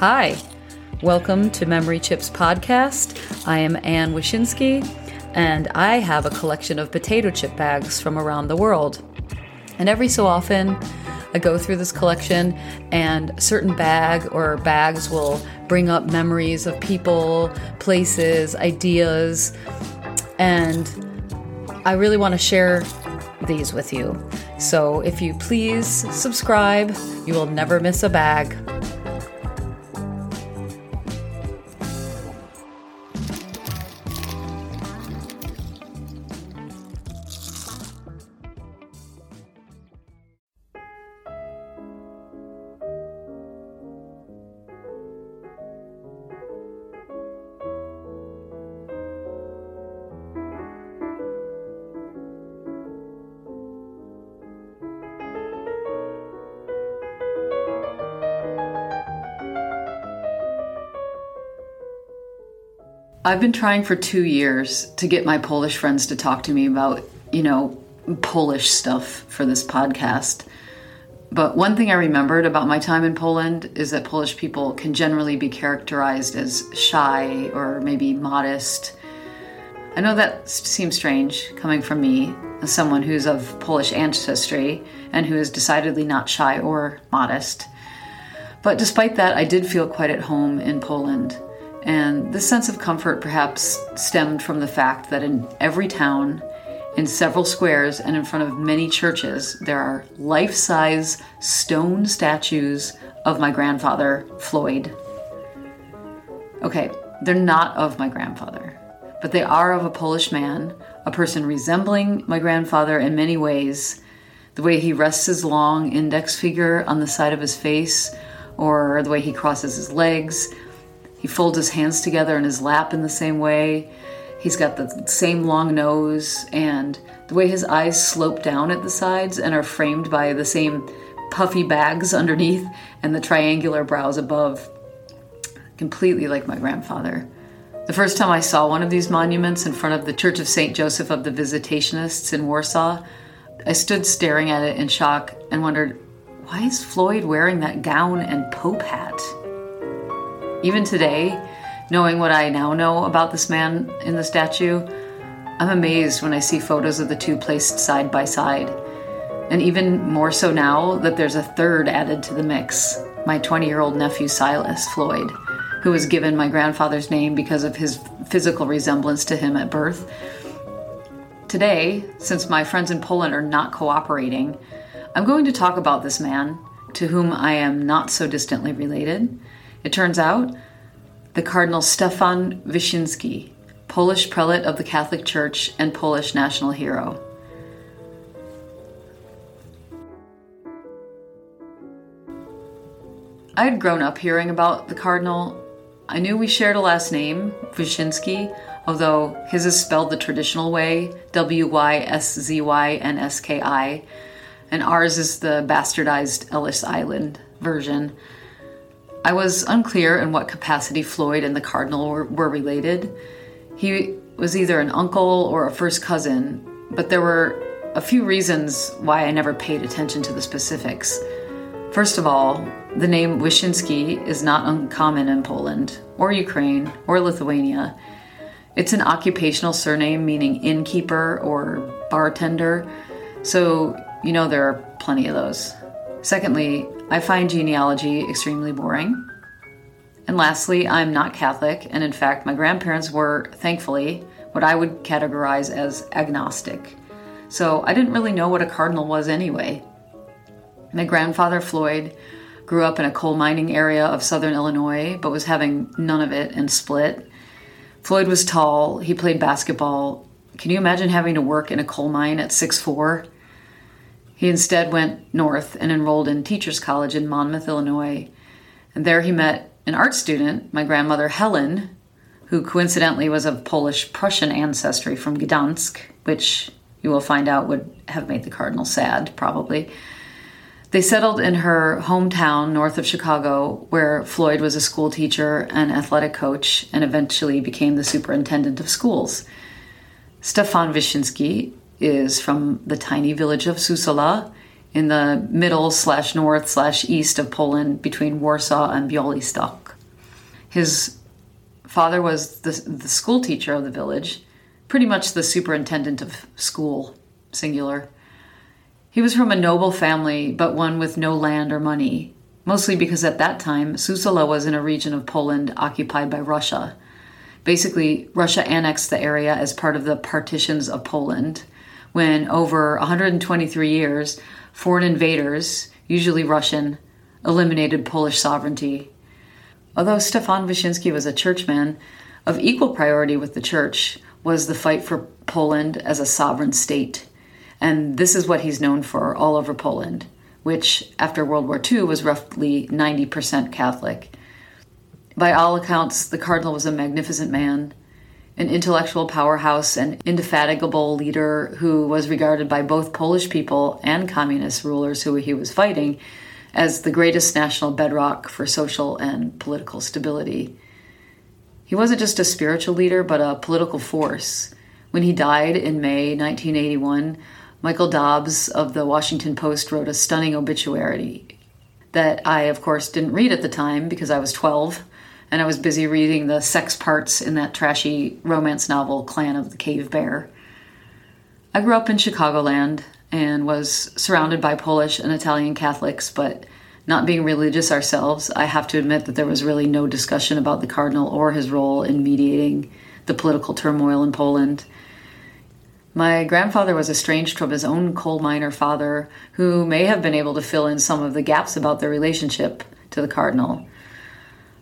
Hi, welcome to Memory Chips Podcast. I am Anne Weshinskey, and I have a collection of potato chip bags from around the world. And every so often, I go through this collection, and a certain bag or bags will bring up memories of people, places, ideas, and I really want to share these with you. So if you please subscribe, you will never miss a bag. I've been trying for two years to get my Polish friends to talk to me about, you know, Polish stuff for this podcast. But one thing I remembered about my time in Poland is that Polish people can generally be characterized as shy or maybe modest. I know that seems strange coming from me, as someone who's of Polish ancestry and who is decidedly not shy or modest. But despite that, I did feel quite at home in Poland. And this sense of comfort perhaps stemmed from the fact that in every town, in several squares, and in front of many churches, there are life size stone statues of my grandfather, Floyd. Okay, they're not of my grandfather, but they are of a Polish man, a person resembling my grandfather in many ways. The way he rests his long index finger on the side of his face, or the way he crosses his legs, he folds his hands together in his lap in the same way. He's got the same long nose, and the way his eyes slope down at the sides and are framed by the same puffy bags underneath and the triangular brows above. Completely like my grandfather. The first time I saw one of these monuments in front of the Church of St. Joseph of the Visitationists in Warsaw, I stood staring at it in shock and wondered, why is Floyd wearing that gown and pope hat? Even today, knowing what I now know about this man in the statue, I'm amazed when I see photos of the two placed side by side. And even more so now that there's a third added to the mix my 20 year old nephew Silas Floyd, who was given my grandfather's name because of his physical resemblance to him at birth. Today, since my friends in Poland are not cooperating, I'm going to talk about this man, to whom I am not so distantly related, it turns out the Cardinal Stefan Wyszyński, Polish prelate of the Catholic Church and Polish national hero. I had grown up hearing about the Cardinal. I knew we shared a last name, Wyszynski, although his is spelled the traditional way W Y S Z Y N S K I, and ours is the bastardized Ellis Island version. I was unclear in what capacity Floyd and the Cardinal were, were related. He was either an uncle or a first cousin, but there were a few reasons why I never paid attention to the specifics. First of all, the name Wyszynski is not uncommon in Poland, or Ukraine, or Lithuania. It's an occupational surname meaning innkeeper or bartender, so you know there are plenty of those. Secondly, I find genealogy extremely boring. And lastly, I'm not Catholic, and in fact, my grandparents were, thankfully, what I would categorize as agnostic. So I didn't really know what a cardinal was anyway. My grandfather, Floyd, grew up in a coal mining area of southern Illinois, but was having none of it and split. Floyd was tall, he played basketball. Can you imagine having to work in a coal mine at 6'4? He instead went north and enrolled in Teachers College in Monmouth, Illinois. And there he met an art student, my grandmother Helen, who coincidentally was of Polish Prussian ancestry from Gdansk, which you will find out would have made the Cardinal sad, probably. They settled in her hometown north of Chicago, where Floyd was a school teacher and athletic coach and eventually became the superintendent of schools. Stefan Wyszynski is from the tiny village of Zuzela in the middle slash north slash east of Poland between Warsaw and Białystok. His father was the, the school teacher of the village, pretty much the superintendent of school, singular. He was from a noble family, but one with no land or money, mostly because at that time Zuzela was in a region of Poland occupied by Russia. Basically, Russia annexed the area as part of the partitions of Poland when, over 123 years, foreign invaders, usually Russian, eliminated Polish sovereignty. Although Stefan Wyszyński was a churchman, of equal priority with the church was the fight for Poland as a sovereign state. And this is what he's known for all over Poland, which after World War II was roughly 90% Catholic. By all accounts, the cardinal was a magnificent man, an intellectual powerhouse and indefatigable leader who was regarded by both Polish people and communist rulers who he was fighting as the greatest national bedrock for social and political stability. He wasn't just a spiritual leader, but a political force. When he died in May 1981, Michael Dobbs of the Washington Post wrote a stunning obituary that I, of course, didn't read at the time because I was 12 and I was busy reading the sex parts in that trashy romance novel, Clan of the Cave Bear. I grew up in Chicagoland and was surrounded by Polish and Italian Catholics, but not being religious ourselves, I have to admit that there was really no discussion about the cardinal or his role in mediating the political turmoil in Poland. My grandfather was estranged from his own coal miner father, who may have been able to fill in some of the gaps about their relationship to the cardinal,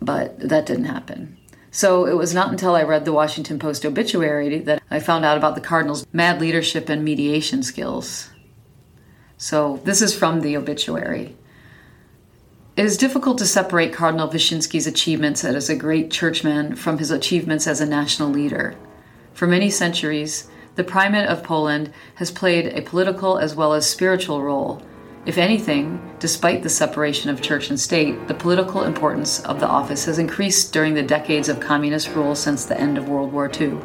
but that didn't happen. So it was not until I read the Washington Post obituary that I found out about the Cardinals' mad leadership and mediation skills. So this is from the obituary. It is difficult to separate Cardinal Wyszynski's achievements as a great churchman from his achievements as a national leader. For many centuries, the primate of Poland has played a political as well as spiritual role if anything, despite the separation of church and state, the political importance of the office has increased during the decades of communist rule since the end of World War II.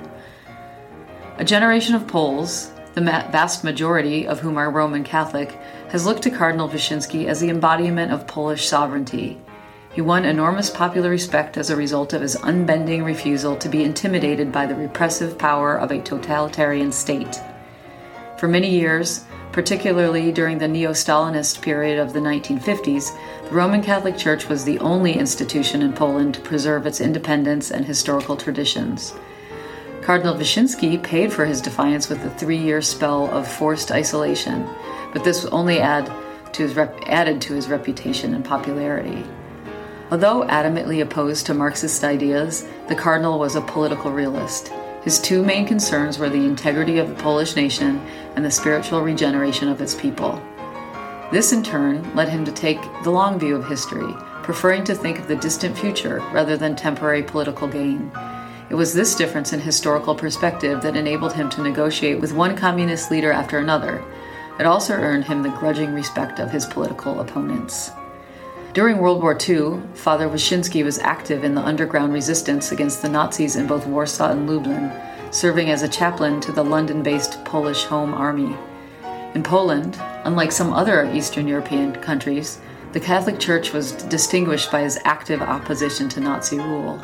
A generation of Poles, the vast majority of whom are Roman Catholic, has looked to Cardinal Wyszynski as the embodiment of Polish sovereignty. He won enormous popular respect as a result of his unbending refusal to be intimidated by the repressive power of a totalitarian state. For many years, particularly during the neo Stalinist period of the 1950s, the Roman Catholic Church was the only institution in Poland to preserve its independence and historical traditions. Cardinal Wyszynski paid for his defiance with a three year spell of forced isolation, but this only add to rep- added to his reputation and popularity. Although adamantly opposed to Marxist ideas, the cardinal was a political realist. His two main concerns were the integrity of the Polish nation and the spiritual regeneration of its people. This, in turn, led him to take the long view of history, preferring to think of the distant future rather than temporary political gain. It was this difference in historical perspective that enabled him to negotiate with one communist leader after another. It also earned him the grudging respect of his political opponents. During World War II, Father Wyszynski was active in the underground resistance against the Nazis in both Warsaw and Lublin, serving as a chaplain to the London based Polish Home Army. In Poland, unlike some other Eastern European countries, the Catholic Church was distinguished by his active opposition to Nazi rule.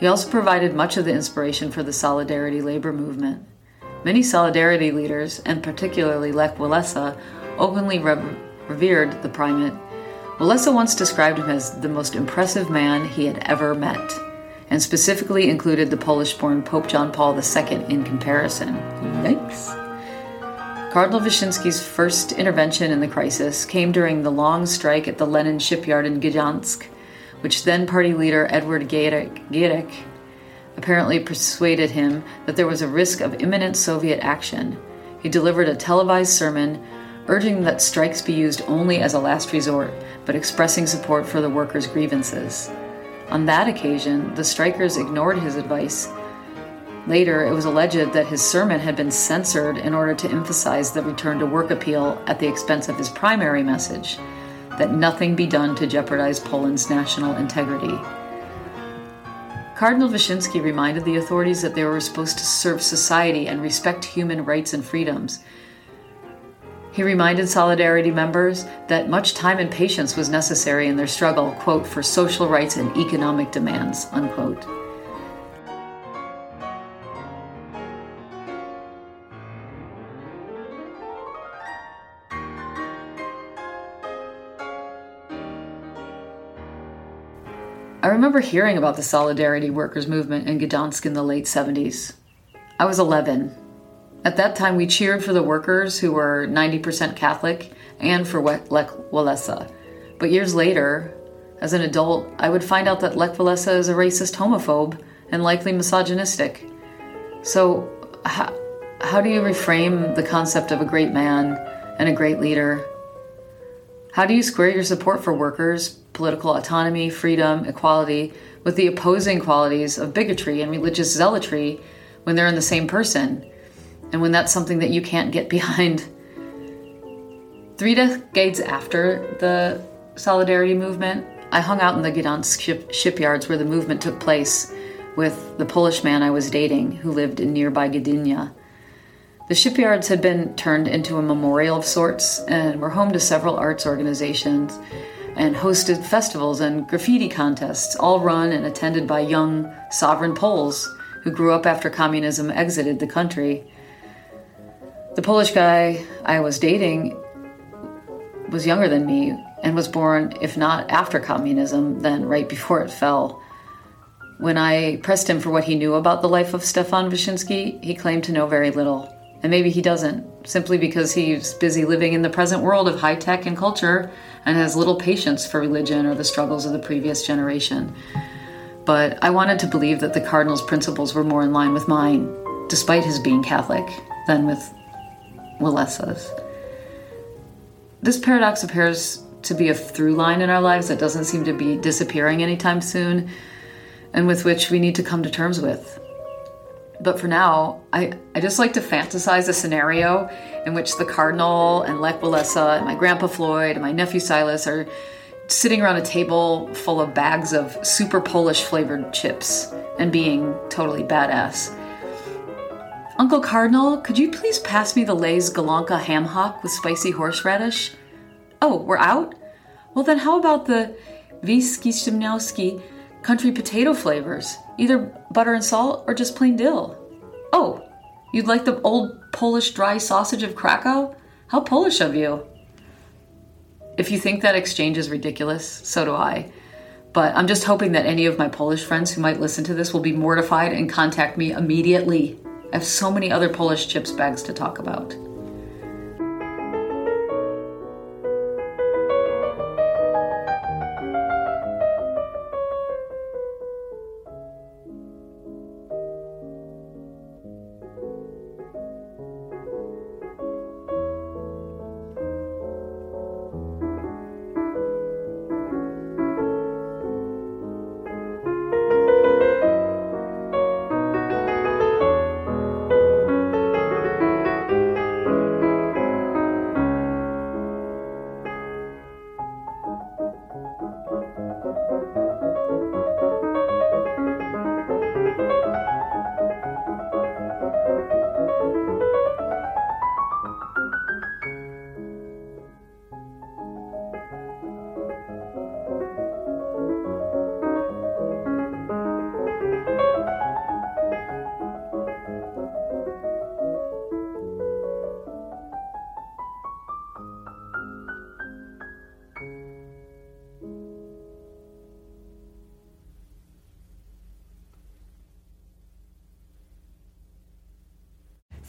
He also provided much of the inspiration for the Solidarity labor movement. Many Solidarity leaders, and particularly Lech Walesa, openly revered the primate Walesa once described him as the most impressive man he had ever met, and specifically included the Polish born Pope John Paul II in comparison. Yikes! Cardinal Wyszynski's first intervention in the crisis came during the long strike at the Lenin shipyard in Gdansk, which then party leader Edward Gierek apparently persuaded him that there was a risk of imminent Soviet action. He delivered a televised sermon urging that strikes be used only as a last resort, but expressing support for the workers' grievances. On that occasion, the strikers ignored his advice. Later, it was alleged that his sermon had been censored in order to emphasize the return to work appeal at the expense of his primary message that nothing be done to jeopardize Poland's national integrity. Cardinal Wyszynski reminded the authorities that they were supposed to serve society and respect human rights and freedoms, He reminded Solidarity members that much time and patience was necessary in their struggle, quote, for social rights and economic demands, unquote. I remember hearing about the Solidarity Workers movement in Gdansk in the late 70s. I was 11. At that time, we cheered for the workers who were 90% Catholic and for Lech Walesa. But years later, as an adult, I would find out that Lech Walesa is a racist homophobe and likely misogynistic. So, how, how do you reframe the concept of a great man and a great leader? How do you square your support for workers, political autonomy, freedom, equality, with the opposing qualities of bigotry and religious zealotry when they're in the same person, and when that's something that you can't get behind. Three decades after the Solidarity movement, I hung out in the Gdansk ship- shipyards where the movement took place with the Polish man I was dating who lived in nearby Gdynia. The shipyards had been turned into a memorial of sorts and were home to several arts organizations and hosted festivals and graffiti contests, all run and attended by young sovereign Poles who grew up after communism exited the country. The Polish guy I was dating was younger than me and was born, if not after communism, then right before it fell. When I pressed him for what he knew about the life of Stefan Wyszynski, he claimed to know very little. And maybe he doesn't, simply because he's busy living in the present world of high tech and culture and has little patience for religion or the struggles of the previous generation. But I wanted to believe that the Cardinal's principles were more in line with mine, despite his being Catholic, than with Walesa's. This paradox appears to be a through line in our lives that doesn't seem to be disappearing anytime soon, and with which we need to come to terms with. But for now, I, I just like to fantasize a scenario in which the Cardinal and Lech Walesa and my Grandpa Floyd and my nephew Silas are sitting around a table full of bags of super Polish flavored chips and being totally badass. Uncle Cardinal, could you please pass me the Lay's Golonka ham hock with spicy horseradish? Oh, we're out? Well, then how about the Wiejski country potato flavors? Either butter and salt or just plain dill. Oh, you'd like the old Polish dry sausage of Krakow? How Polish of you. If you think that exchange is ridiculous, so do I. But I'm just hoping that any of my Polish friends who might listen to this will be mortified and contact me immediately. I have so many other Polish chips bags to talk about.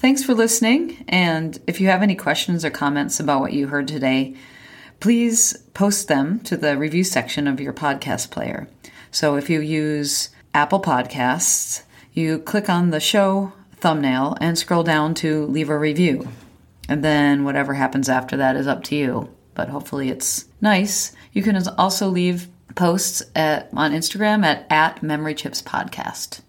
Thanks for listening. And if you have any questions or comments about what you heard today, please post them to the review section of your podcast player. So if you use Apple Podcasts, you click on the show thumbnail and scroll down to leave a review. And then whatever happens after that is up to you. But hopefully it's nice. You can also leave posts at, on Instagram at, at Memory Chips Podcast.